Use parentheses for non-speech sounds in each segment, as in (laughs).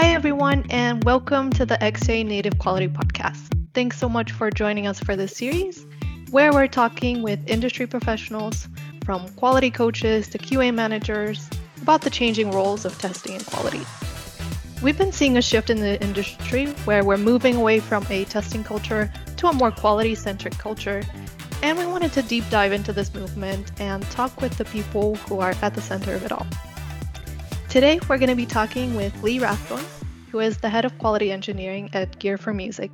Hi, everyone, and welcome to the XJ Native Quality Podcast. Thanks so much for joining us for this series, where we're talking with industry professionals, from quality coaches to QA managers, about the changing roles of testing and quality. We've been seeing a shift in the industry where we're moving away from a testing culture to a more quality centric culture. And we wanted to deep dive into this movement and talk with the people who are at the center of it all. Today, we're going to be talking with Leigh Rathbone, who is the head of quality engineering at Gear4Music.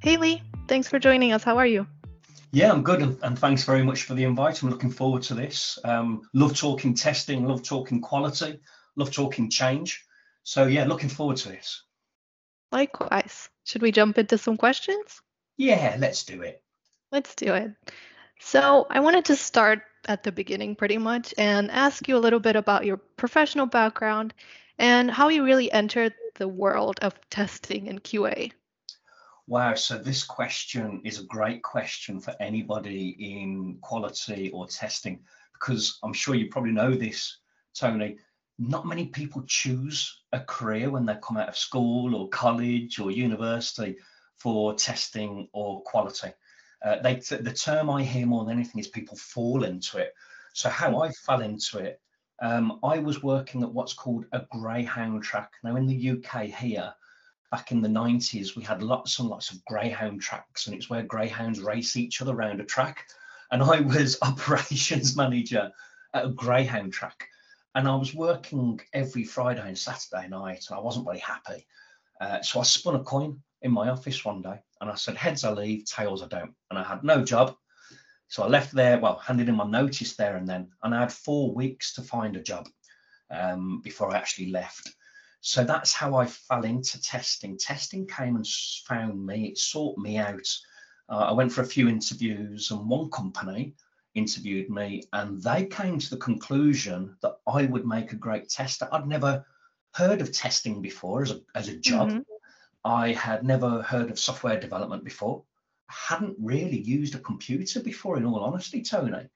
Hey, Leigh, thanks for joining us. How are you? Yeah, I'm good, and, thanks very much for the invite. I'm looking forward to this. Um, love talking testing, love talking quality, love talking change. So yeah, looking forward to this. Likewise. Should we jump into some questions? Yeah, let's do it. Let's do it. So I wanted to start at the beginning pretty much and ask you a little bit about your professional background and how you really entered the world of testing and QA. Wow, so this question is a great question for anybody in quality or testing because I'm sure you probably know this, Tony not many people choose a career when they come out of school or college or university for testing or quality. Uh, they, the term I hear more than anything is people fall into it. So how I fell into it, um, I was working at what's called a greyhound track. Now in the UK here, back in the 90s, we had lots and lots of greyhound tracks, and it's where greyhounds race each other around a track. And I was (laughs) operations manager at a greyhound track and I was working every Friday and Saturday night, and I wasn't very happy. Uh, so I spun a coin in my office one day, and I said, "Heads I leave, tails I don't." And I had no job, so I left there. Well, handed in my notice there and then, and I had four weeks to find a job um, before I actually left. So that's how I fell into testing. Testing came and found me. It sought me out. Uh, I went for a few interviews, and one company interviewed me, and they came to the conclusion that I would make a great tester. I'd never heard of testing before as a, as a job. Mm-hmm. I had never heard of software development before. I hadn't really used a computer before, in all honesty, Tony.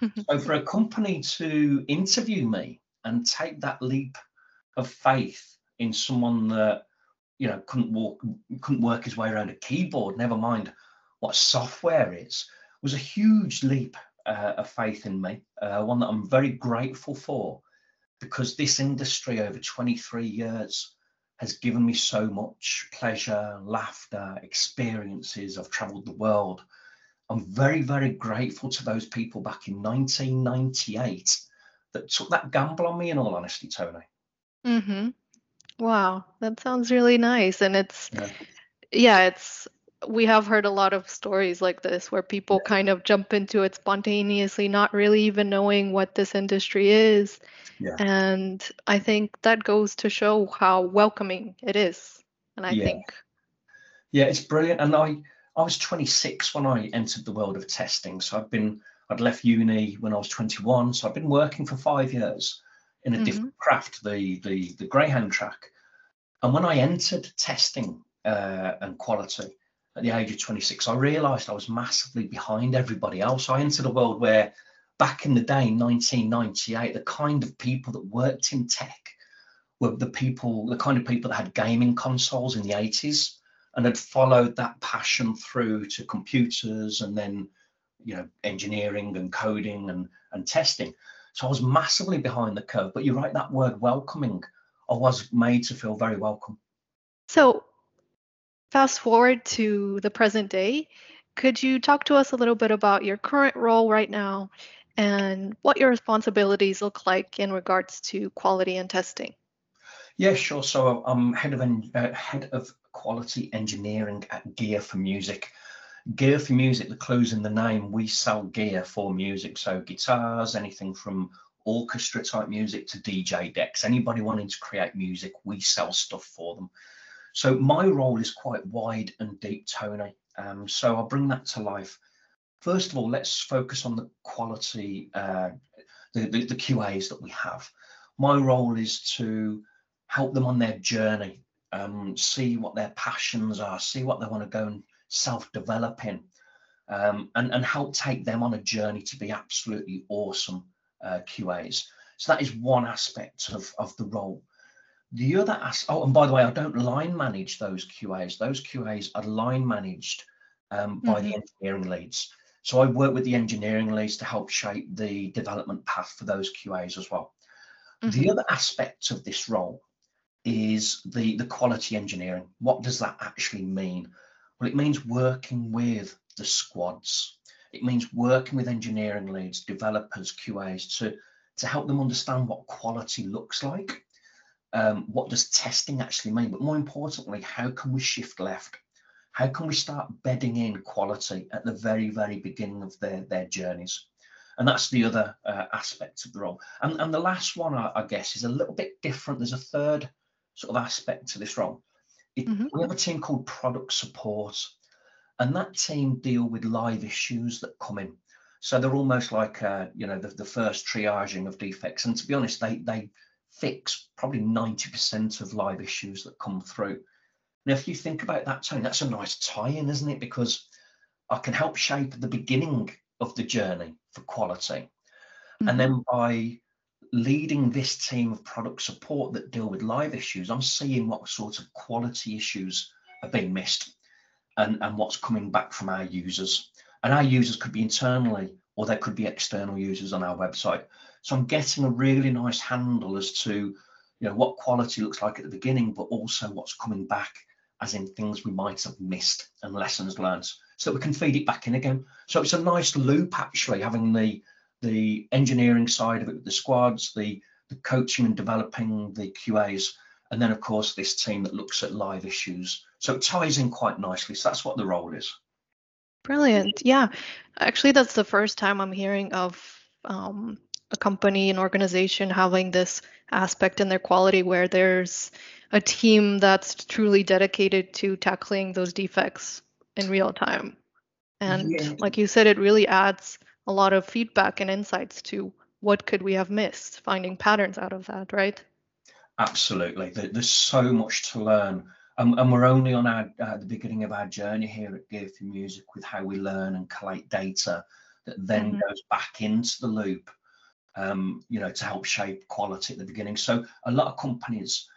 (laughs) so for a company to interview me and take that leap of faith in someone that you know couldn't walk couldn't work his way around a keyboard never mind what software is was a huge leap uh, a faith in me, uh, one that I'm very grateful for, because this industry over 23 years has given me so much pleasure, laughter, experiences. I've traveled the world. I'm very, very grateful to those people back in 1998 that took that gamble on me, in all honesty, Tony. Mm-hmm. Wow, that sounds really nice. And it's, yeah, yeah it's, we have heard a lot of stories like this where people yeah. kind of jump into it spontaneously, not really even knowing what this industry is. Yeah. And I think that goes to show how welcoming it is. And I yeah. think. Yeah, it's brilliant. And I, I was 26 when I entered the world of testing. So I've been, I'd left uni when I was 21. So I've been working for five years in a mm-hmm. different craft, the, the, the Greyhound track. And when I entered testing uh, and quality, at the age of 26, I realized I was massively behind everybody else. I entered a world where back in the day, 1998, the kind of people that worked in tech were the people, the kind of people that had gaming consoles in the 80s and had followed that passion through to computers and then, you know, engineering and coding and, and testing. So I was massively behind the curve. But you're right, that word welcoming, I was made to feel very welcome. So Fast forward to the present day, could you talk to us a little bit about your current role right now and what your responsibilities look like in regards to quality and testing? Yeah, sure. So I'm head of uh, head of quality engineering at Gear4Music. Gear for Music, the clues in the name, we sell gear for music. So guitars, anything from orchestra type music to DJ decks. Anybody wanting to create music, we sell stuff for them. So my role is quite wide and deep, Tony. Um, so I'll bring that to life. First of all, let's focus on the quality, uh, the, the, the QAs that we have. My role is to help them on their journey, um, see what their passions are, see what they want to go and self-develop in, um, and, and help take them on a journey to be absolutely awesome uh, QAs. So that is one aspect of, of the role. The other as oh, and by the way, I don't line manage those QAs. Those QAs are line managed um, by mm-hmm. the engineering leads. So I work with the engineering leads to help shape the development path for those QAs as well. Mm-hmm. The other aspect of this role is the, the quality engineering. What does that actually mean? Well, it means working with the squads. It means working with engineering leads, developers, QAs to, to help them understand what quality looks like. Um, what does testing actually mean? But more importantly, how can we shift left? How can we start bedding in quality at the very, very beginning of their, their journeys? And that's the other uh, aspect of the role. And, and the last one, I, I, guess, is a little bit different. There's a third sort of aspect to this role. It, mm-hmm. We have a team called product support, and that team deal with live issues that come in. So they're almost like, uh, you know, the, the first triaging of defects. And to be honest, they they fix probably 90% of live issues that come through. Now, if you think about that, Tony, that's a nice tie-in, isn't it? Because I can help shape the beginning of the journey for quality. Mm-hmm. And then by leading this team of product support that deal with live issues, I'm seeing what sort of quality issues are being missed and, and what's coming back from our users. And our users could be internally or there could be external users on our website. So I'm getting a really nice handle as to you know what quality looks like at the beginning, but also what's coming back as in things we might have missed and lessons learned so that we can feed it back in again. So it's a nice loop actually having the the engineering side of it with the squads, the the coaching and developing the QAs, and then of course this team that looks at live issues. So it ties in quite nicely. So that's what the role is. Brilliant. Yeah, actually, that's the first time I'm hearing of um, a company, an organization having this aspect in their quality where there's a team that's truly dedicated to tackling those defects in real time. And yeah. like you said, it really adds a lot of feedback and insights to what could we have missed, finding patterns out of that, right? Absolutely. There's so much to learn. Um, and we're only on our, uh, the beginning of our journey here at Gear4Music with how we learn and collate data that then mm-hmm. goes back into the loop, um, you know, to help shape quality at the beginning. So a lot of companies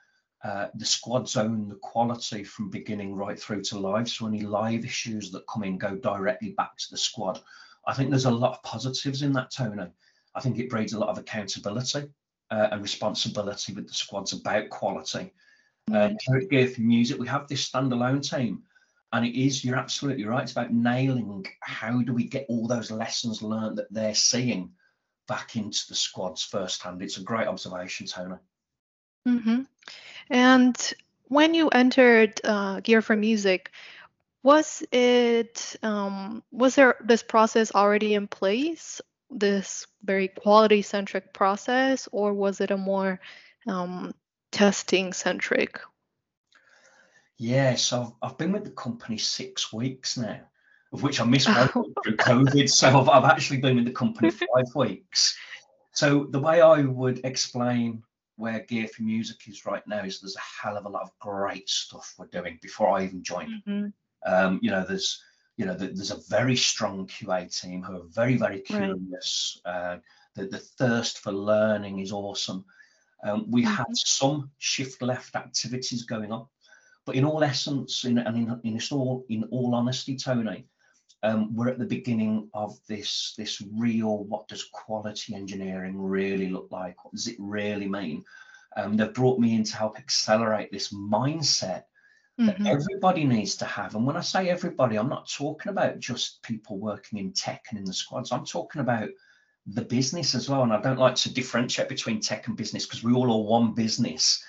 uh, the squads own the quality from beginning right through to live. So any live issues that come in go directly back to the squad. I think there's a lot of positives in that, Tony. I think it breeds a lot of accountability uh, and responsibility with the squads about quality. Uh, Gear4Music, we have this standalone team, and it is, you're absolutely right, it's about nailing how do we get all those lessons learned that they're seeing back into the squads firsthand. It's a great observation, Tony. Mm-hmm. And when you entered uh, Gear4Music, was it um, was there this process already in place, this very quality centric process, or was it a more um, testing centric? Yes, so I've, I've been with the company six weeks now, of which I missed (laughs) through COVID. So I've, I've actually been with the company five weeks. So the way I would explain where Gear4Music is right now is there's a hell of a lot of great stuff we're doing before I even joined. Mm-hmm. Um, you know, there's you know, there's a very strong QA team who are very, very curious. Right. Uh, the, the thirst for learning is awesome. Um, we mm-hmm. had some shift left activities going on, but in all essence, in, and in, in all in all honesty, Tony, um, we're at the beginning of this this real what does quality engineering really look like? What does it really mean? Um, they've brought me in to help accelerate this mindset that mm-hmm. everybody needs to have. And when i say everybody i'm not talking about just people working in tech and in the squads. I'm talking about the business as well. And i don't like to differentiate between tech and business because we all are one business.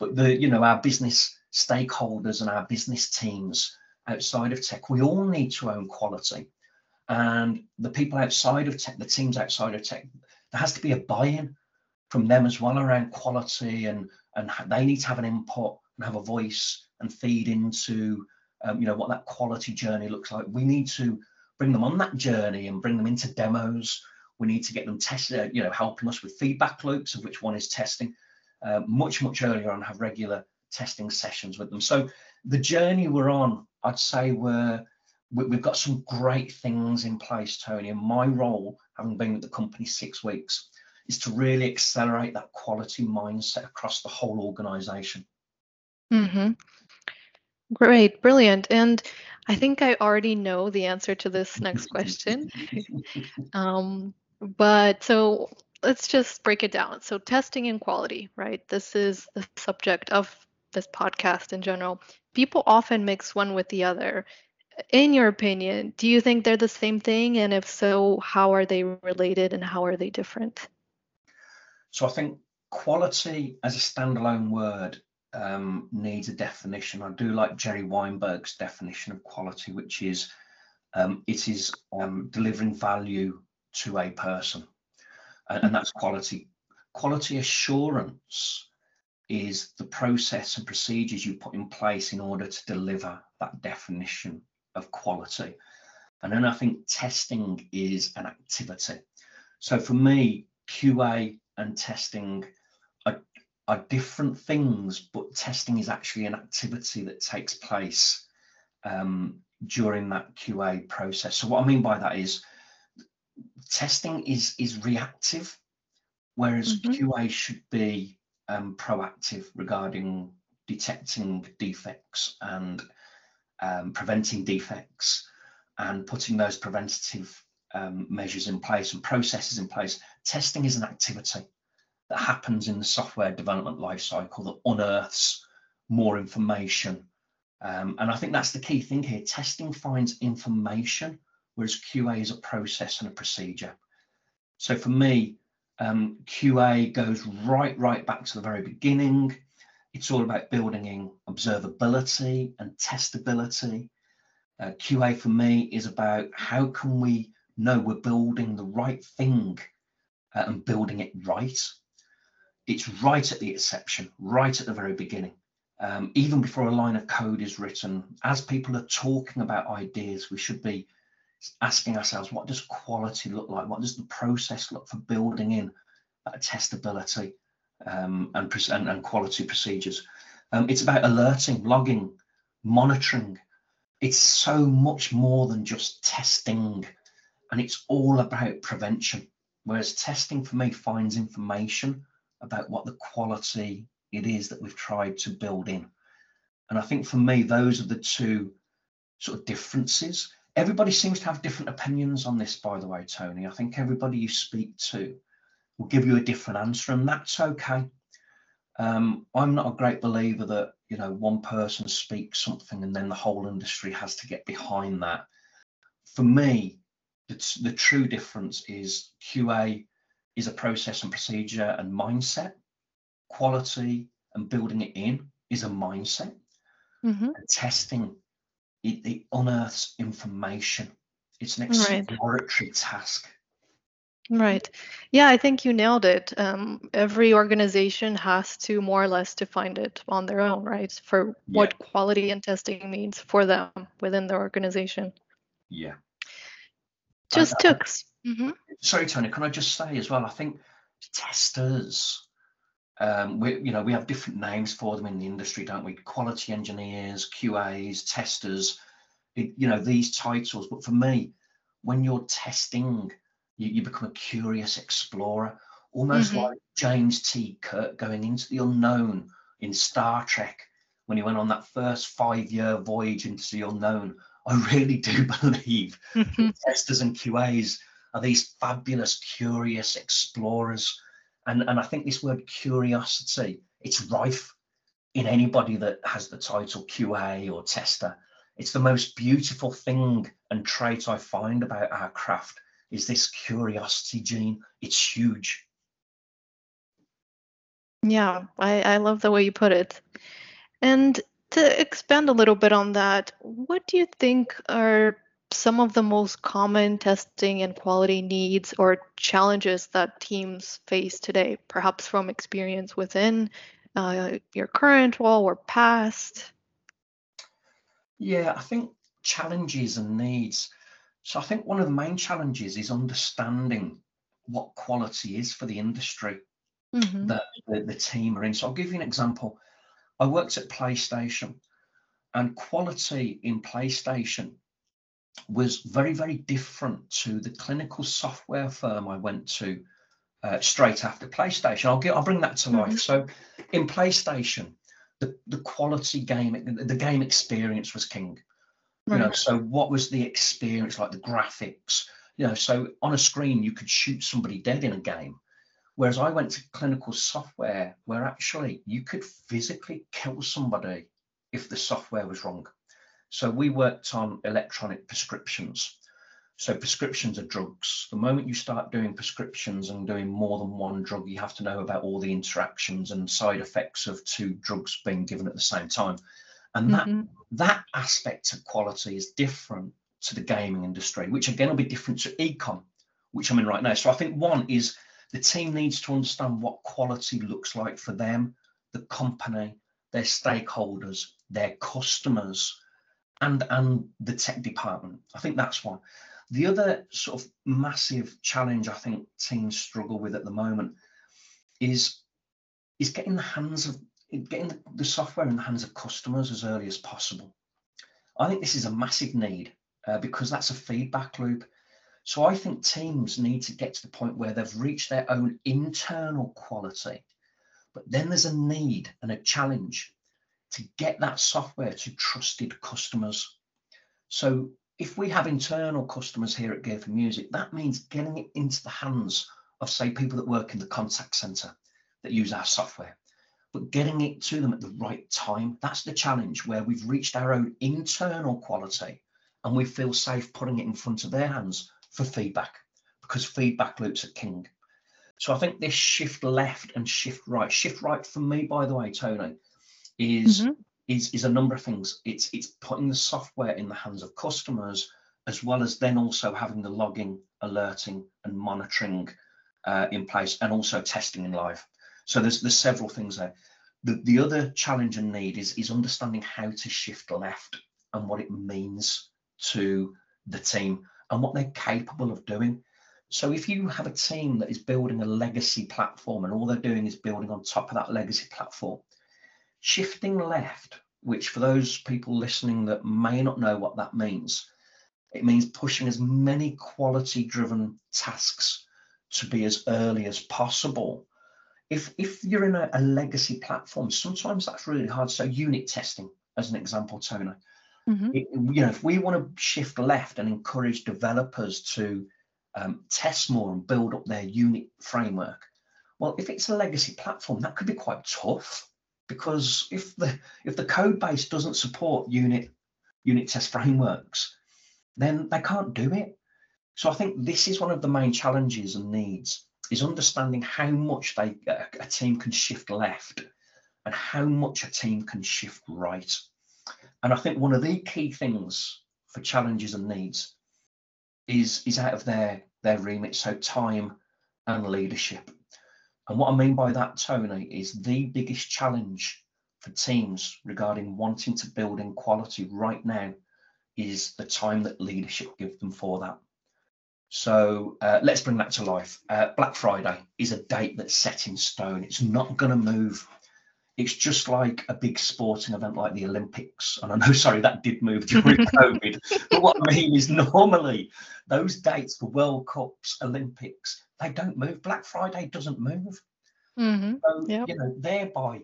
But the you know our business stakeholders and our business teams outside of tech. We all need to own quality. And the people outside of tech, the teams outside of tech, there has to be a buy-in from them as well around quality and and they need to have an input and have a voice and feed into um, you know what that quality journey looks like. We need to bring them on that journey and bring them into demos. We need to get them tested, you know, helping us with feedback loops, of which one is testing, uh, much much earlier and have regular testing sessions with them. So the journey we're on I'd say we're we've got some great things in place, Tony. And my role, having been with the company six weeks, is to really accelerate that quality mindset across the whole organization. Mm-hmm. Great, brilliant. And I think I already know the answer to this next question. (laughs) um, but so let's just break it down. So, testing and quality, right? This is the subject of this podcast in general. People often mix one with the other. In your opinion, do you think they're the same thing? And if so, how are they related and how are they different? So, I think quality as a standalone word um, needs a definition. I do like Jerry Weinberg's definition of quality, which is um, it is um, delivering value to a person, and, and that's quality. Quality assurance is the process and procedures you put in place in order to deliver that definition of quality. And then I think testing is an activity. So for me, QA and testing are different things, but testing is actually an activity that takes place um, during that QA process. So what I mean by that is testing is is reactive, whereas mm-hmm. QA should be um, proactive regarding detecting defects and um, preventing defects and putting those preventative um, measures in place and processes in place. Testing is an activity that happens in the software development lifecycle that unearths more information. Um, and I think that's the key thing here. Testing finds information, whereas QA is a process and a procedure. So for me, um, QA goes right, right back to the very beginning. It's all about building in observability and testability. Uh, QA for me is about how can we know we're building the right thing uh, and building it right it's right at the exception, right at the very beginning. Um, even before a line of code is written, as people are talking about ideas, we should be asking ourselves, what does quality look like? What does the process look for building in testability um, and, and, and, quality procedures? Um, it's about alerting, logging, monitoring. It's so much more than just testing, and it's all about prevention. Whereas testing for me finds information about what the quality it is that we've tried to build in. And I think for me, those are the two sort of differences. Everybody seems to have different opinions on this, by the way, Tony. I think everybody you speak to will give you a different answer, and that's okay. Um, I'm not a great believer that you know one person speaks something and then the whole industry has to get behind that. For me, the, the true difference is QA is a process and procedure and mindset. Quality and building it in is a mindset. Mm-hmm. And testing, it, it, unearths information. It's an exploratory right. task. Right. Yeah, I think you nailed it. Um, every organization has to more or less define it on their own, right? For what quality and testing means for them within their organization. Yeah. Just I, took Mm-hmm. Sorry, Tony. Can I just say as well? I think testers. Um, we, you know, we have different names for them in the industry, don't we? Quality engineers, QAs, testers. It, you know these titles. But for me, when you're testing, you, you become a curious explorer, almost mm-hmm. like James T. Kirk going into the unknown in Star Trek when he went on that first five-year voyage into the unknown. I really do (laughs) believe (laughs) testers and QAs are these fabulous, curious explorers. And, and I think this word curiosity, it's rife in anybody that has the title QA or tester. It's the most beautiful thing and trait I find about our craft is this curiosity gene. It's huge. Yeah, I, I love the way you put it. And to expand a little bit on that, what do you think are some of the most common testing and quality needs or challenges that teams face today, perhaps from experience within uh, your current role or past? Yeah, I think challenges and needs. So I think one of the main challenges is understanding what quality is for the industry mm-hmm. that the, the team are in. So I'll give you an example. I worked at PlayStation, and quality in PlayStation was very, very different to the clinical software firm I went to uh, straight after PlayStation. I'll get I'll bring that to life. Mm-hmm. So in PlayStation, the, the quality game the game experience was king. You know, so what was the experience like the graphics? You know, so on a screen you could shoot somebody dead in a game. Whereas I went to clinical software where actually you could physically kill somebody if the software was wrong. So we worked on electronic prescriptions. So prescriptions are drugs. The moment you start doing prescriptions and doing more than one drug, you have to know about all the interactions and side effects of two drugs being given at the same time. And that mm-hmm. that aspect of quality is different to the gaming industry, which again will be different to ecom, which I'm in right now. So I think one is the team needs to understand what quality looks like for them, the company, their stakeholders, their customers, and and the tech department. I think that's one. The other sort of massive challenge I think teams struggle with at the moment is is getting the hands of getting the, software in the hands of customers as early as possible. I think this is a massive need uh, because that's a feedback loop. So I think teams need to get to the point where they've reached their own internal quality, but then there's a need and a challenge to get that software to trusted customers. So if we have internal customers here at Gear4Music, that means getting it into the hands of, say, people that work in the contact center that use our software, but getting it to them at the right time. That's the challenge where we've reached our own internal quality and we feel safe putting it in front of their hands for feedback because feedback loops are king. So I think this shift left and shift right, shift right for me, by the way, Tony, is mm-hmm is, is a number of things. It's it's putting the software in the hands of customers as well as then also having the logging, alerting, and monitoring uh, in place, and also testing in live. So there's there's several things there. The the other challenge and need is is understanding how to shift left and what it means to the team and what they're capable of doing. So if you have a team that is building a legacy platform and all they're doing is building on top of that legacy platform, Shifting left, which for those people listening that may not know what that means, it means pushing as many quality driven tasks to be as early as possible. If, if you're in a, a legacy platform, sometimes that's really hard. So unit testing, as an example, Tony. Mm-hmm. It, you know, if we want to shift left and encourage developers to um, test more and build up their unit framework, well, if it's a legacy platform, that could be quite tough because if the if the code base doesn't support unit unit test frameworks, then they can't do it. So I think this is one of the main challenges and needs is understanding how much they a team can shift left and how much a team can shift right. And I think one of the key things for challenges and needs is is out of their their remit. So time and leadership. And what I mean by that, Tony, is the biggest challenge for teams regarding wanting to build in quality right now is the time that leadership give them for that. So uh, let's bring that to life. Uh, Black Friday is a date that's set in stone. It's not going to move. It's just like a big sporting event like the Olympics. And I know, (laughs) sorry, that did move during (laughs) COVID. But what I mean is, normally those dates for World Cups, Olympics, they don't move. Black Friday doesn't move. Mm-hmm. So, yep. you know, thereby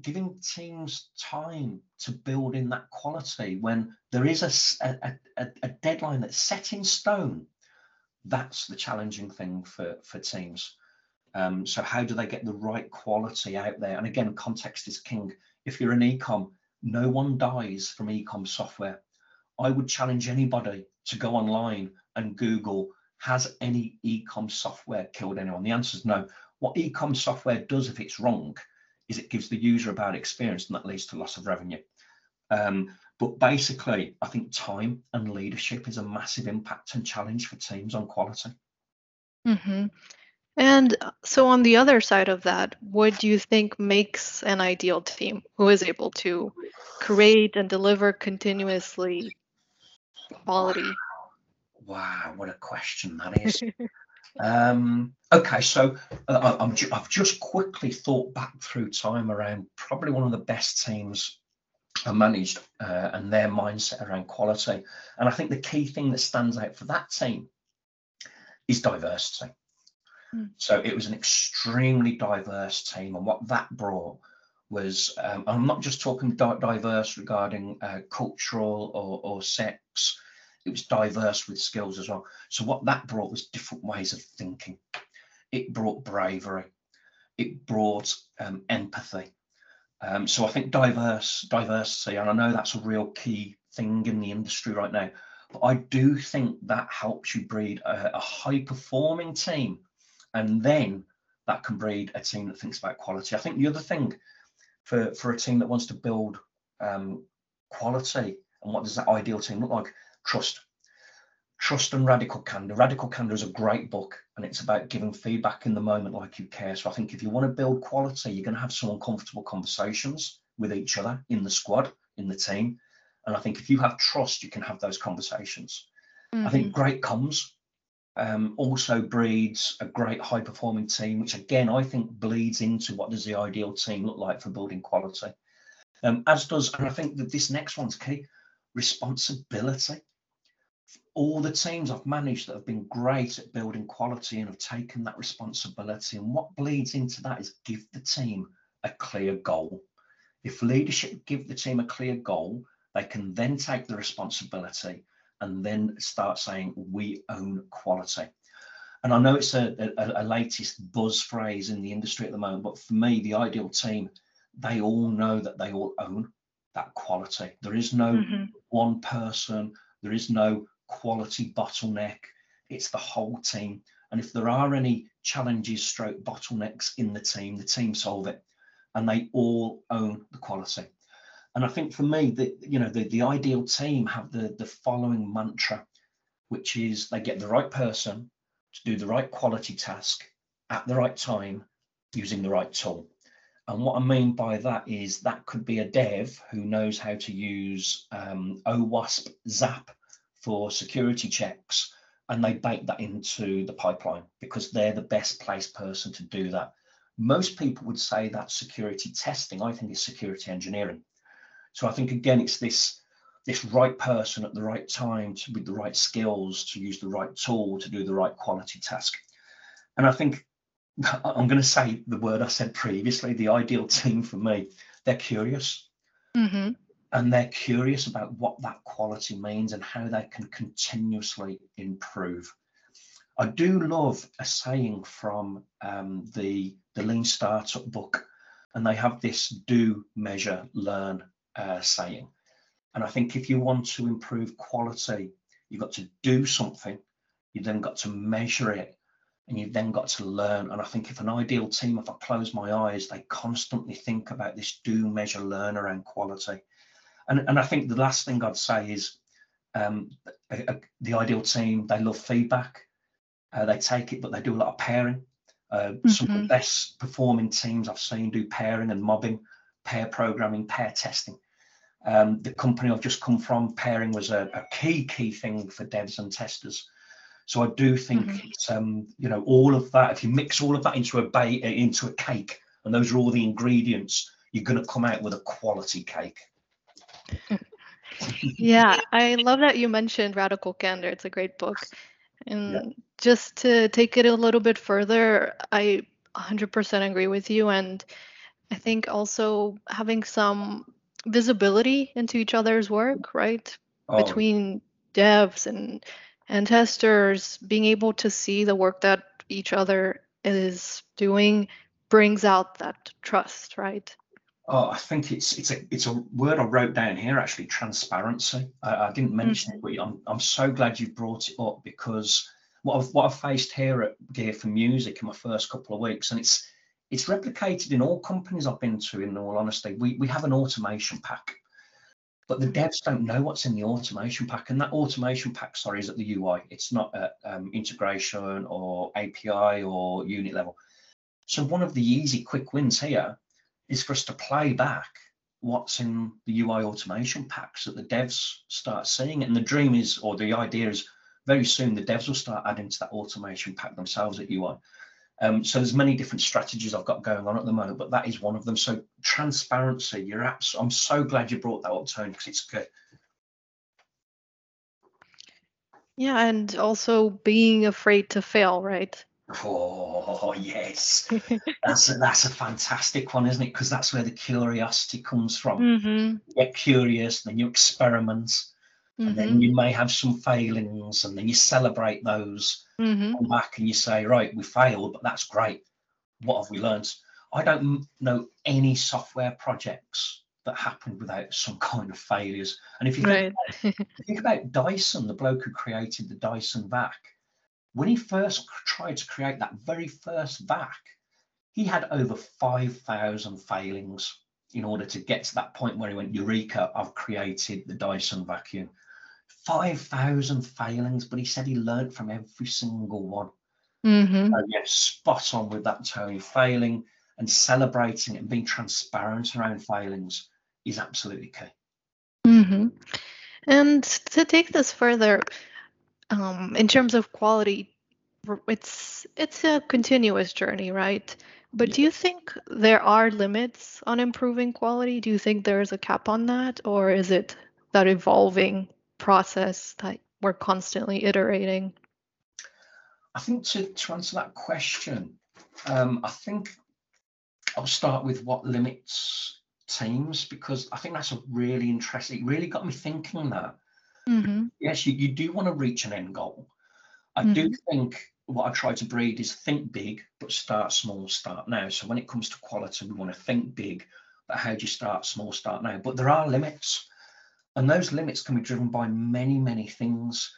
giving teams time to build in that quality when there is a, a, a, a deadline that's set in stone. That's the challenging thing for, for teams. Um, so how do they get the right quality out there? And again, context is king. If you're an ecom, no one dies from ecom software. I would challenge anybody to go online and Google has any ecom software killed anyone? The answer is no. What ecom software does if it's wrong is it gives the user a bad experience and that leads to loss of revenue. Um, but basically, I think time and leadership is a massive impact and challenge for teams on quality. Mm-hmm. And uh, so, on the other side of that, what do you think makes an ideal team who is able to create and deliver continuously quality Wow, what a question that is. um, okay, so uh, I'm ju- I've just quickly thought back through time around probably one of the best teams I managed uh, and their mindset around quality. And I think the key thing that stands out for that team is diversity. Mm. So it was an extremely diverse team, and what that brought was um, I'm not just talking diverse regarding uh, cultural or, or sex. It was diverse with skills as well. So what that brought was different ways of thinking. It brought bravery. It brought um, empathy. Um, so I think diverse diversity, and I know that's a real key thing in the industry right now. But I do think that helps you breed a, a high performing team, and then that can breed a team that thinks about quality. I think the other thing for for a team that wants to build um, quality and what does that ideal team look like? Trust. Trust and Radical Candor. Radical Candor is a great book and it's about giving feedback in the moment like you care. So I think if you want to build quality, you're going to have some uncomfortable conversations with each other in the squad, in the team. And I think if you have trust, you can have those conversations. Mm-hmm. I think mm-hmm. great comms um, also breeds a great high performing team, which again, I think bleeds into what does the ideal team look like for building quality. Um, as does, and I think that this next one's key, responsibility. All the teams I've managed that have been great at building quality and have taken that responsibility. And what bleeds into that is give the team a clear goal. If leadership give the team a clear goal, they can then take the responsibility and then start saying we own quality. And I know it's a, a, a, latest buzz phrase in the industry at the moment, but for me, the ideal team, they all know that they all own that quality. There is no mm-hmm. one person, there is no quality bottleneck. It's the whole team. And if there are any challenges, stroke bottlenecks in the team, the team solve it. And they all own the quality. And I think for me, the you know the, the ideal team have the the following mantra, which is they get the right person to do the right quality task at the right time using the right tool. And what I mean by that is that could be a dev who knows how to use um, OWASP ZAP for security checks, and they bake that into the pipeline because they're the best placed person to do that. Most people would say that security testing, I think, is security engineering. So I think again, it's this this right person at the right time to, with the right skills to use the right tool to do the right quality task. And I think (laughs) I'm going to say the word I said previously. The ideal team for me, they're curious. Mm-hmm. And they're curious about what that quality means and how they can continuously improve. I do love a saying from um, the, the Lean Startup book, and they have this do, measure, learn uh, saying. And I think if you want to improve quality, you've got to do something, you've then got to measure it, and you've then got to learn. And I think if an ideal team, if I close my eyes, they constantly think about this do, measure, learn around quality. And, and I think the last thing I'd say is um, a, a, the ideal team, they love feedback. Uh, they take it, but they do a lot of pairing. Uh, mm-hmm. Some of the mm-hmm. best performing teams I've seen do pairing and mobbing pair programming, pair testing. Um, the company I've just come from, pairing was a, a, key, key thing for devs and testers. So I do think mm-hmm. it's, um, you know, all of that. If you mix all of that into a ba- into a cake, and those are all the ingredients, you're going to come out with a quality cake. Yeah, I love that you mentioned Radical Candor. It's a great book. And yeah. just to take it a little bit further, I 100% agree with you. And I think also having some visibility into each other's work, right? Oh. Between devs and and testers, being able to see the work that each other is doing brings out that trust, right? Oh, I think it's it's a it's a word I wrote down here actually. Transparency. I, I didn't mention mm-hmm. it, but I'm I'm so glad you brought it up because what I've what I've faced here at Gear4Music in my first couple of weeks, and it's it's replicated in all companies I've been to, in all honesty. We, we have an automation pack, but the devs don't know what's in the automation pack. And that automation pack, sorry, is at the UI. It's not at um, integration or API or unit level. So one of the easy quick wins here is for us to play back what's in the UI automation packs that the devs start seeing. And the dream is, or the idea is very soon the devs will start adding to that automation pack themselves at UI. Um, so there's many different strategies I've got going on at the moment, but that is one of them. So transparency, you're abs- I'm so glad you brought that up, Tony, because it's good. Yeah, and also being afraid to fail, right? Oh yes, that's a, that's a fantastic one, isn't it? Because that's where the curiosity comes from. Mm-hmm. You get curious, then you experiment, and Mm-hmm. then you may have some failings, and then you celebrate those. Mm-hmm. Come back and you say, right, we failed, but that's great. What have we learned? I don't know any software projects that happened without some kind of failures. And if you think Right. Think about Dyson, the bloke who created the Dyson vac. When he first tried to create that very first vac, he had over 5,000 failings in order to get to that point where he went, Eureka, I've created the Dyson vacuum. 5,000 failings, but he said he learned from every single one. Mm-hmm. So, yeah, spot on with that, Tony. Failing and celebrating and being transparent around failings is absolutely key. Mm-hmm. And to take this further, um, in terms of quality, it's it's a continuous journey, right? But do you think there are limits on improving quality? Do you think there is a cap on that, or is it that evolving process that we're constantly iterating? I think to, to answer that question, um, I think I'll start with what limits teams because I think that's a really interesting. It really got me thinking that Mm-hmm. yes, you, you do want to reach an end goal. I do think what I try to breed is think big, but start small, start now. So when it comes to quality, we want to think big, but how do you start small, start now? But there are limits, and those limits can be driven by many, many things.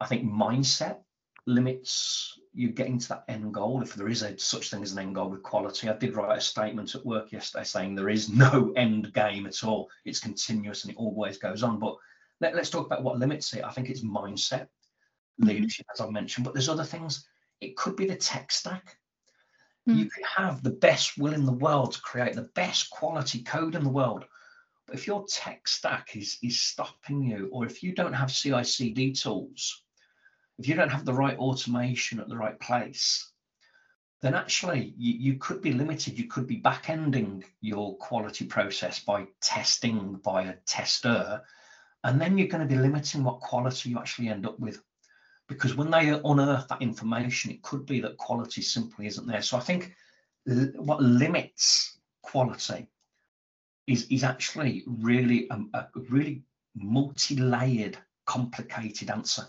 I think mindset limits you getting to that end goal if there is a such thing as an end goal with quality i did write a statement at work yesterday saying there is no (laughs) end game at all it's continuous and it always goes on but let, us talk about what limits it i think it's mindset Mhm. leadership as i mentioned but there's other things it could be the tech stack Mm. you could have the best will in the world to create the best quality code in the world but if your tech stack is is stopping you or if you don't have ci cd tools if you don't have the right automation at the right place, then actually you, you could be limited. You could be back ending your quality process by testing by a tester. And then you're going to be limiting what quality you actually end up with. Because when they unearth that information, it could be that quality simply isn't there. So I think what limits quality is, is actually really a, a really multi-layered, complicated answer.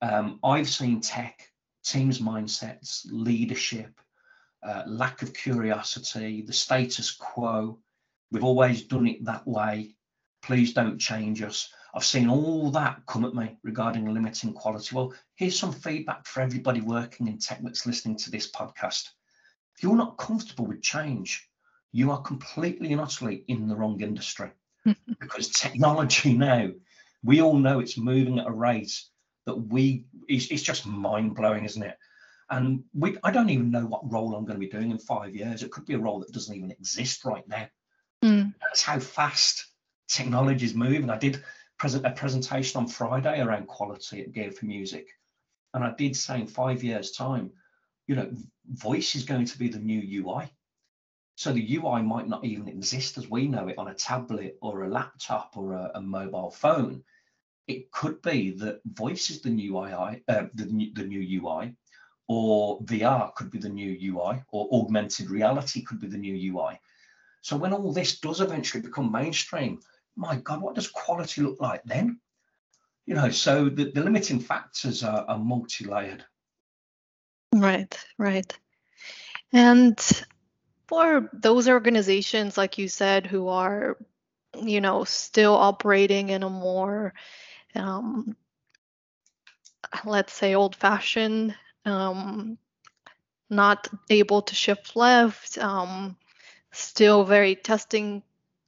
Um, I've seen tech, teams' mindsets, leadership, uh, lack of curiosity, the status quo. We've always done it that way. Please don't change us. I've seen all that come at me regarding limiting quality. Well, here's some feedback for everybody working in tech that's listening to this podcast. If you're not comfortable with change, you are completely and utterly in the wrong industry (laughs) because technology now, we all know it's moving at a rate that we it's, it's just mind blowing, isn't it? And we I don't even know what role I'm going to be doing in five years. It could be a role that doesn't even exist right now. Mm. That's how fast technology is moving. I did present a presentation on Friday around quality at Gear4Music, and I did say in five years' time, you know, voice is going to be the new UI. So the UI might not even exist as we know it on a tablet or a laptop or a, a mobile phone. It could be that voice is the new UI, uh, the, the new UI, or VR could be the new UI, or augmented reality could be the new UI. So when all this does eventually become mainstream, my God, what does quality look like then? You know, so the, the limiting factors are, are multi-layered. Right, right. And for those organizations, like you said, who are, you know, still operating in a more, um, let's say, old-fashioned, um, not able to shift left, um, still very testing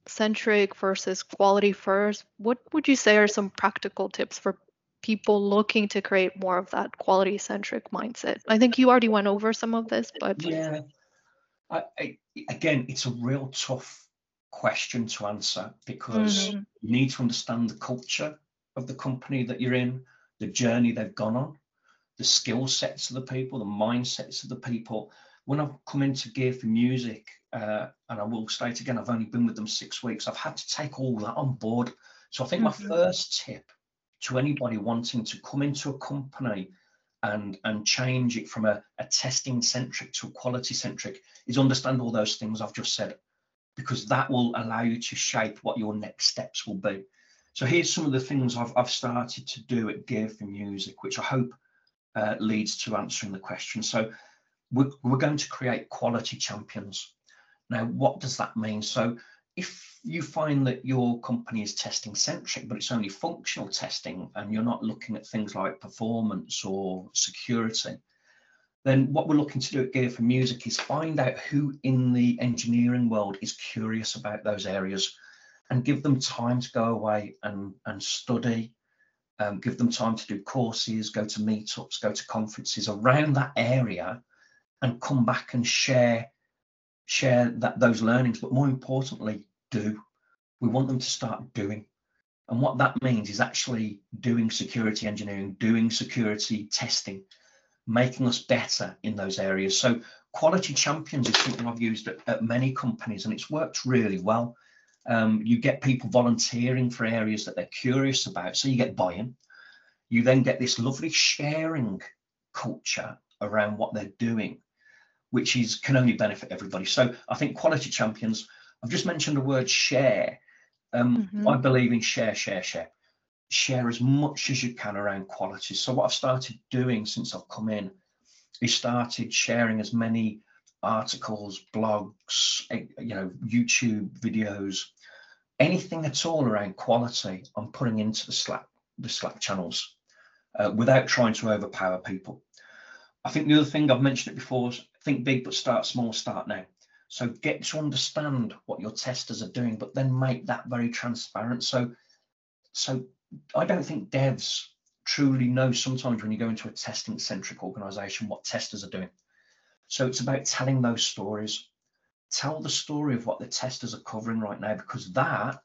centric versus quality first, what would you say are some practical tips for people looking to create more of that quality centric mindset? I think you already went over some of this, but Yeah. I, I, again, it's a real tough question to answer because Mhm. you need to understand the culture of the company that you're in, the journey they've gone on, the skill sets of the people, the mindsets of the people. When I've come into Gear4Music, uh, and I will state again, I've only been with them six weeks, I've had to take all that on board. So I think my first tip to anybody wanting to come into a company and and change it from a, a testing centric to a quality centric is understand all those things I've just said because that will allow you to shape what your next steps will be. So here's some of the things I've, I've started to do at Gear4Music, which I hope uh, leads to answering the question. So we're, we're going to create quality champions. Now, what does that mean? So if you find that your company is testing centric, but it's only functional testing and you're not looking at things like performance or security, then what we're looking to do at Gear4Music is find out who in the engineering world is curious about those areas and give them time to go away and, and study, um, give them time to do courses, go to meetups, go to conferences around that area and come back and share share that those learnings, but more importantly, do. We want them to start doing. And what that means is actually doing security engineering, doing security testing, making us better in those areas. So quality champions is something I've used at, at many companies and it's worked really well. Um, you get people volunteering for areas that they're curious about. So you get buy-in. You then get this lovely sharing culture around what they're doing which is can only benefit everybody. So I think quality champions. I've just mentioned the word share. Um, mm-hmm. I believe in share, share, share. Share as much as you can around quality. So what I've started doing since I've come in is started sharing as many articles, blogs, eh, you know, YouTube videos, anything at all around quality. I'm putting into the Slack the Slack channels uh, without trying to overpower people. I think the other thing I've mentioned it before think big but start small start now. So get to understand what your testers are doing but then make that very transparent. So so i don't think devs truly know sometimes when you go into a testing centric organization what testers are doing. So it's about telling those stories. Tell the story of what the testers are covering right now because that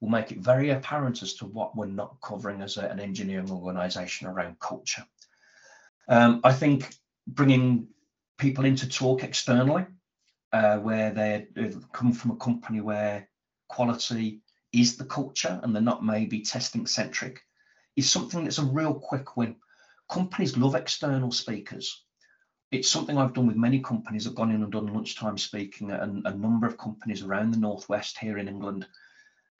will make it very apparent as to what we're not covering as a, an engineering organization around culture um, i think bringing people in to talk externally, uh, where they come from a company where quality is the culture and they're not maybe testing centric, is something that's a real quick win. Companies love external speakers. It's something I've done with many companies. I've gone in and done lunchtime speaking at a, a number of companies around the Northwest here in England.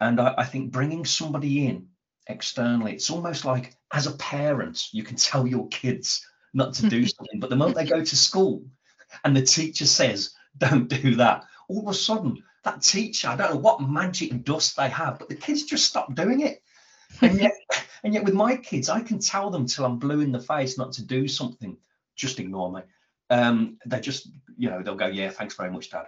And I, I think bringing somebody in externally, it's almost like as a parent, you can (laughs) tell your kids not to do (laughs) something. But the moment they go to school and the teacher says, don't do that, all of a sudden, that teacher, I don't know what magic dust they have, but the kids just stop doing it. And yet, (laughs) and yet with my kids, I can tell them till I'm blue in the face not to do something. Just ignore me. Um, they just, you know, they'll go, yeah, thanks very much, dad.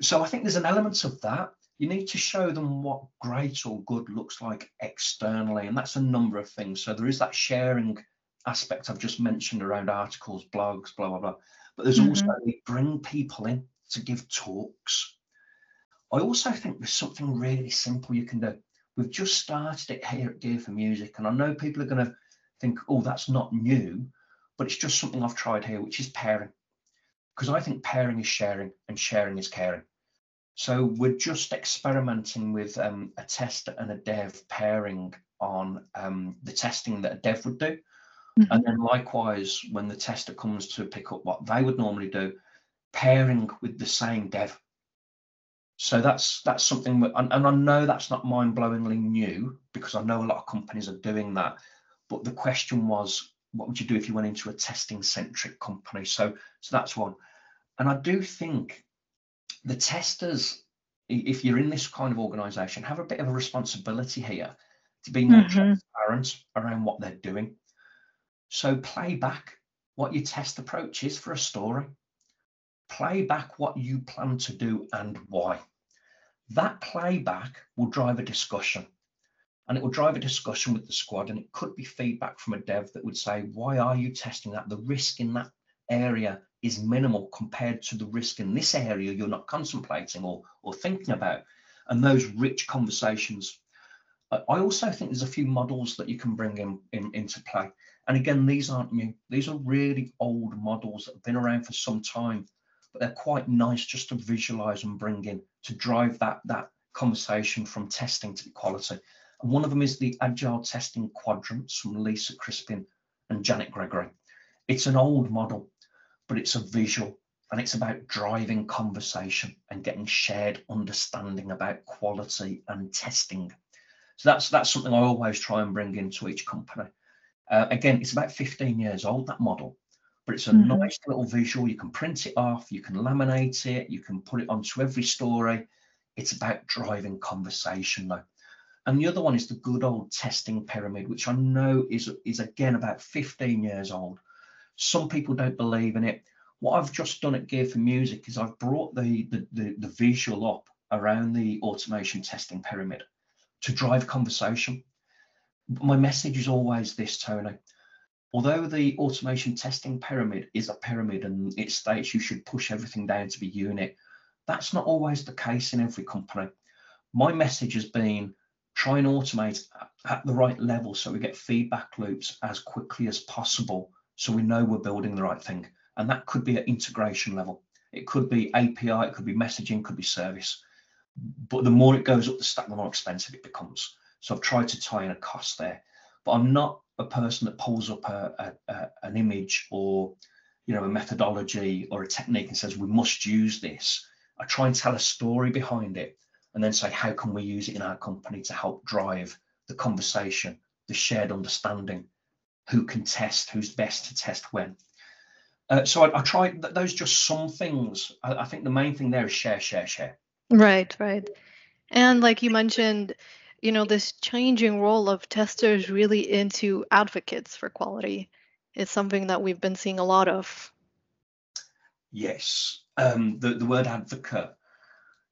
So I think there's an element of that. You need to show them what great or good looks like externally, and that's a number of things. So there is that sharing aspect I've just mentioned around articles, blogs, blah, blah, blah. But there's mm-hmm. also we bring people in to give talks. I also think there's something really simple you can do. We've just started it here at Gear4Music, and I know people are going to think, oh, that's not new, but it's just something I've tried here, which is pairing. Because I think pairing is sharing and sharing is caring. So we're just experimenting with um, a tester and a dev pairing on um, the testing that a dev would do. Mm-hmm. And then likewise, when the tester comes to pick up what they would normally do, pairing with the same dev. So that's that's something, that, and, and I know that's not mind-blowingly new because I know a lot of companies are doing that. But the question was, what would you do if you went into a testing-centric company? So so that's one. And I do think the testers, if you're in this kind of organization, have a bit of a responsibility here to be more mm-hmm. transparent around what they're doing. So play back what your test approach is for a story. Play back what you plan to do and why. That playback will drive a discussion and it will drive a discussion with the squad and it could be feedback from a dev that would say why are you testing that the risk in that area is minimal compared to the risk in this area you're not contemplating or or thinking about and those rich conversations i also think there's a few models that you can bring in, in into play and again, these aren't new. These are really old models that have been around for some time, but they're quite nice just to visualize and bring in to drive that, that conversation from testing to quality. And one of them is the Agile Testing Quadrants from Lisa Crispin and Janet Gregory. It's an old model, but it's a visual and it's about driving conversation and getting shared understanding about quality and testing. So that's that's something I always try and bring into each company. Uh, again, it's about 15 years old, that model, but it's a mm-hmm. nice little visual. You can print it off, you can laminate it, you can put it onto every story. It's about driving conversation though. And the other one is the good old testing pyramid, which I know is, is again about 15 years old. Some people don't believe in it. What I've just done at Gear4Music is I've brought the, the, the, the visual up around the automation testing pyramid to drive conversation. My message is always this, Tony. Although the automation testing pyramid is a pyramid and it states you should push everything down to be unit, that's not always the case in every company. My message has been try and automate at the right level so we get feedback loops as quickly as possible so we know we're building the right thing. And that could be at integration level. It could be API, it could be messaging, could be service. But the more it goes up the stack, the more expensive it becomes. So I've tried to tie in a cost there. But I'm not a person that pulls up a, a, a, an image or you know a methodology or a technique and says we must use this. I try and tell a story behind it and then say, how can we use it in our company to help drive the conversation, the shared understanding, who can test, who's best to test when. Uh, so I, I try those just some things. I, I think the main thing there is share, share, share. Right, right. And like you mentioned, you know, this changing role of testers really into advocates for quality is something that we've been seeing a lot of. Yes. Um, the, the word advocate,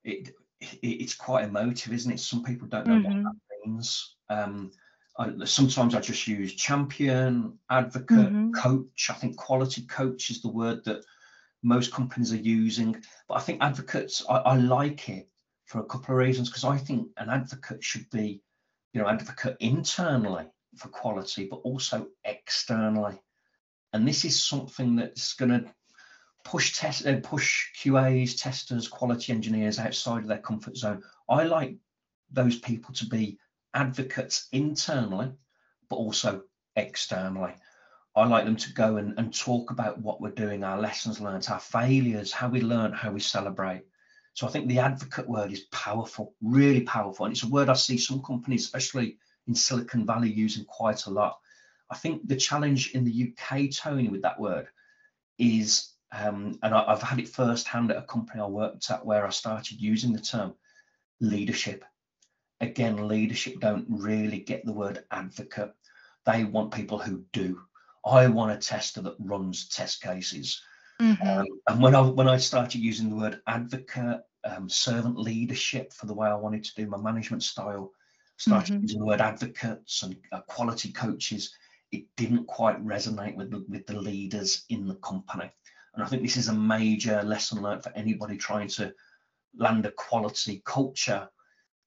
it, it's quite emotive, isn't it? Some people don't know mm-hmm. what that means. Um, I, sometimes I just use champion, advocate, mm-hmm. coach. I think quality coach is the word that most companies are using. But I think advocates, I, I like it for a couple of reasons because I think an advocate should be, you know, advocate internally for quality, but also externally. And this is something that's going to push test uh, push QAs, testers, quality engineers outside of their comfort zone. I like those people to be advocates internally, but also externally. I like them to go and, and talk about what we're doing, our lessons learned, our failures, how we learn, how we celebrate. So I think the advocate word is powerful, really powerful. And it's a word I see some companies, especially in Silicon Valley, using quite a lot. I think the challenge in the UK, Tony, with that word is um, and I, have had it firsthand at a company I worked at where I started using the term leadership. Again, leadership don't really get the word advocate. They want people who do. I want a tester that runs test cases. Mm-hmm. Um, and when I when I started using the word advocate, um, servant leadership for the way I wanted to do my management style, started mm-hmm. using the word advocates and uh, quality coaches. It didn't quite resonate with the, with the leaders in the company. And I think this is a major lesson learned for anybody trying to land a quality culture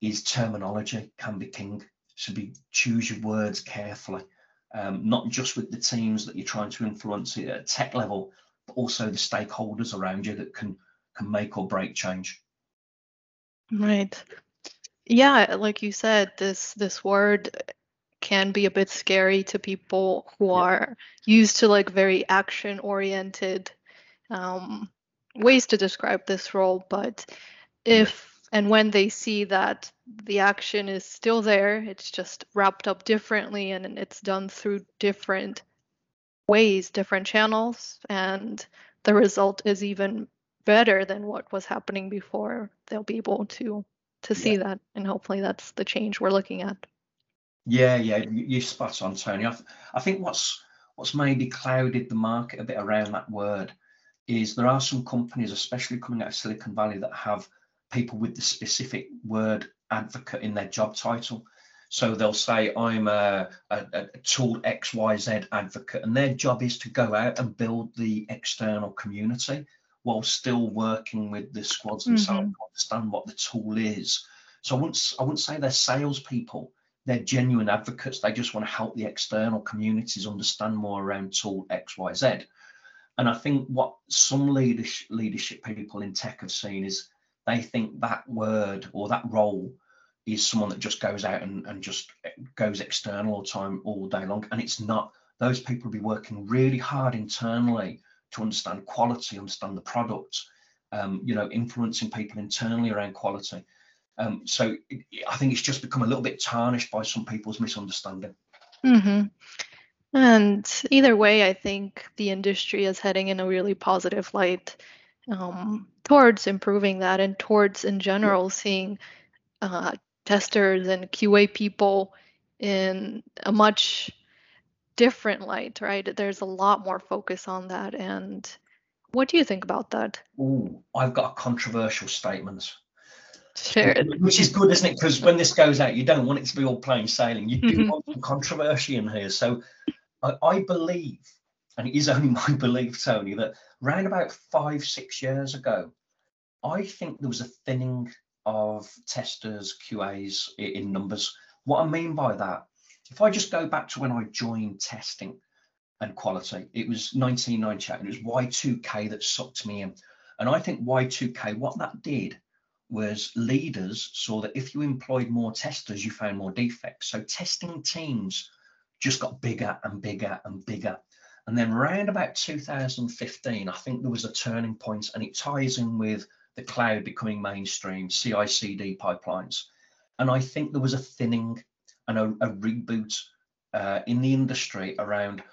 is terminology can be king. So be choose your words carefully, um, not just with the teams that you're trying to influence at a tech level, but also the stakeholders around you that can can make or break change. Right. Yeah, like you said, this this word can be a bit scary to people who yeah. are used to like very action oriented um, ways to describe this role, but if and when they see that the action is still there, it's just wrapped up differently and it's done through different ways, different channels, and the result is even better than what was happening before, they'll be able to to see yeah. that, and hopefully that's the change we're looking at. Yeah, yeah, you spot on, Tony. I, th- I think what's what's maybe clouded the market a bit around that word is there are some companies, especially coming out of Silicon Valley, that have people with the specific word advocate in their job title. So they'll say, I'm a, a, a, tool XYZ advocate, and their job is to go out and build the external community while still working with the squads themselves mm-hmm. to understand what the tool is. So I wouldn't, I wouldn't say they're salespeople, they're genuine advocates. They just want to help the external communities understand more around tool XYZ. And I think what some leadership, leadership people in tech have seen is they think that word or that role is someone that just goes out and, and just goes external all the time, all day long. And it's not. those people will be working really hard internally to understand quality, understand the product, um, you know, influencing people internally around quality. Um, so it, I think it's just become a little bit tarnished by some people's misunderstanding. Mm-hmm. And either way, I think the industry is heading in a really positive light um, towards improving that and towards, in general, seeing uh, testers and QA people in a much different light, right? There's a lot more focus on that. And what do you think about that? Oh, I've got a controversial statement. Sure. Which is good, isn't it? Because when this goes out, you don't want it to be all plain sailing. You do mm-hmm. want some controversy in here. So I, I, believe, and it is only (laughs) my belief, Tony, that around about five, six years ago, I think there was a thinning of testers, QAs in numbers. What I mean by that, if I just go back to when I joined testing and quality, it was 1998 and it was Y2K that sucked me in. And I think Y2K, what that did was leaders saw that if you employed more testers, you found more defects. So testing teams just got bigger and bigger and bigger. And then around about 2015, I think there was a turning point and it ties in with the cloud becoming mainstream, CI CD pipelines. And I think there was a thinning and a, a reboot uh, in the industry around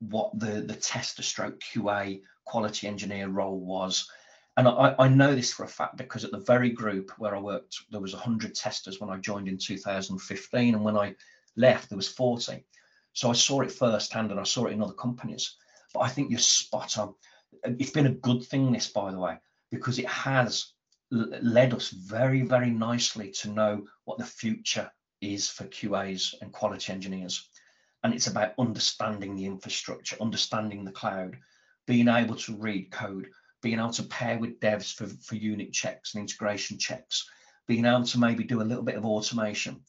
what the, the tester stroke QA quality engineer role was and I, I, know this for a fact because at the very group where I worked, there was 100 testers when I joined in 2015, and when I left, there was 40. So I saw it firsthand, and I saw it in other companies. But I think you're spot on. It's been a good thing, this, by the way, because it has led us very, very nicely to know what the future is for QAs and quality engineers. And it's about understanding the infrastructure, understanding the cloud, being able to read code, being able to pair with devs for, for unit checks and integration checks, being able to maybe do a little bit of automation.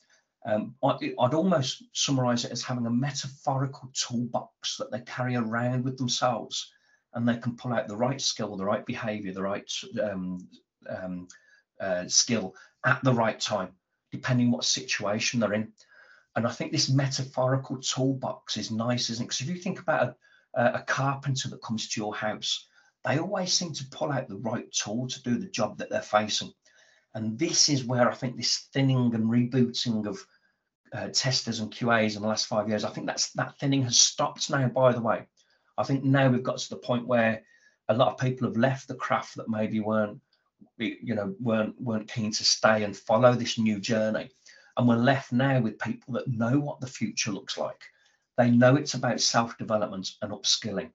Um, I, would almost summarize it as having a metaphorical toolbox that they carry around with themselves and they can pull out the right skill, the right behavior, the right um, um, uh, skill at the right time, depending what situation they're in. And I think this metaphorical toolbox is nice, isn't it? Because if you think about a, a carpenter that comes to your house, they always seem to pull out the right tool to do the job that they're facing. And this is where I think this thinning and rebooting of uh, testers and QAs in the last five years, I think that's that thinning has stopped now, by the way. I think now we've got to the point where a lot of people have left the craft that maybe weren't, you know, weren't weren't keen to stay and follow this new journey. And we're left now with people that know what the future looks like. They know it's about self-development and upskilling.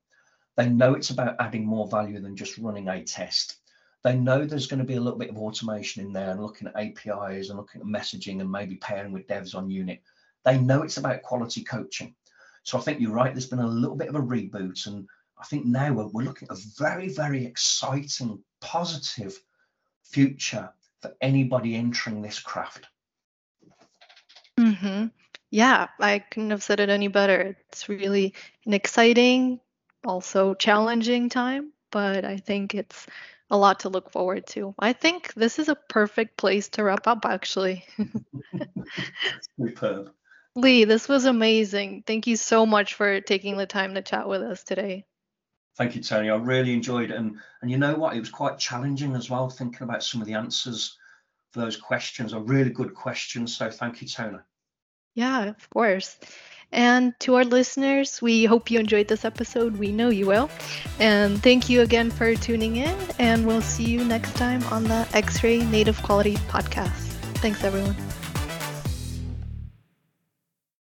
They know it's about adding more value than just running a test. They know there's going to be a little bit of automation in there and looking at APIs and looking at messaging and maybe pairing with devs on unit. They know it's about quality coaching. So I think you're right. There's been a little bit of a reboot. And I think now we're, we're looking at a very, very exciting, positive future for anybody entering this craft. Mm-hmm. Yeah, I couldn't have said it any better. It's really an exciting, also challenging time, but I think it's a lot to look forward to. I think this is a perfect place to wrap up, actually. (laughs) Superb. Leigh, this was amazing. Thank you so much for taking the time to chat with us today. Thank you, Tony. I really enjoyed it. And, and you know what? It was quite challenging as well, thinking about some of the answers for those questions are really good questions. So thank you, Tony. Yeah, of course. And to our listeners, we hope you enjoyed this episode. We know you will. And thank you again for tuning in. And we'll see you next time on the X Ray Native Quality Podcast. Thanks, everyone.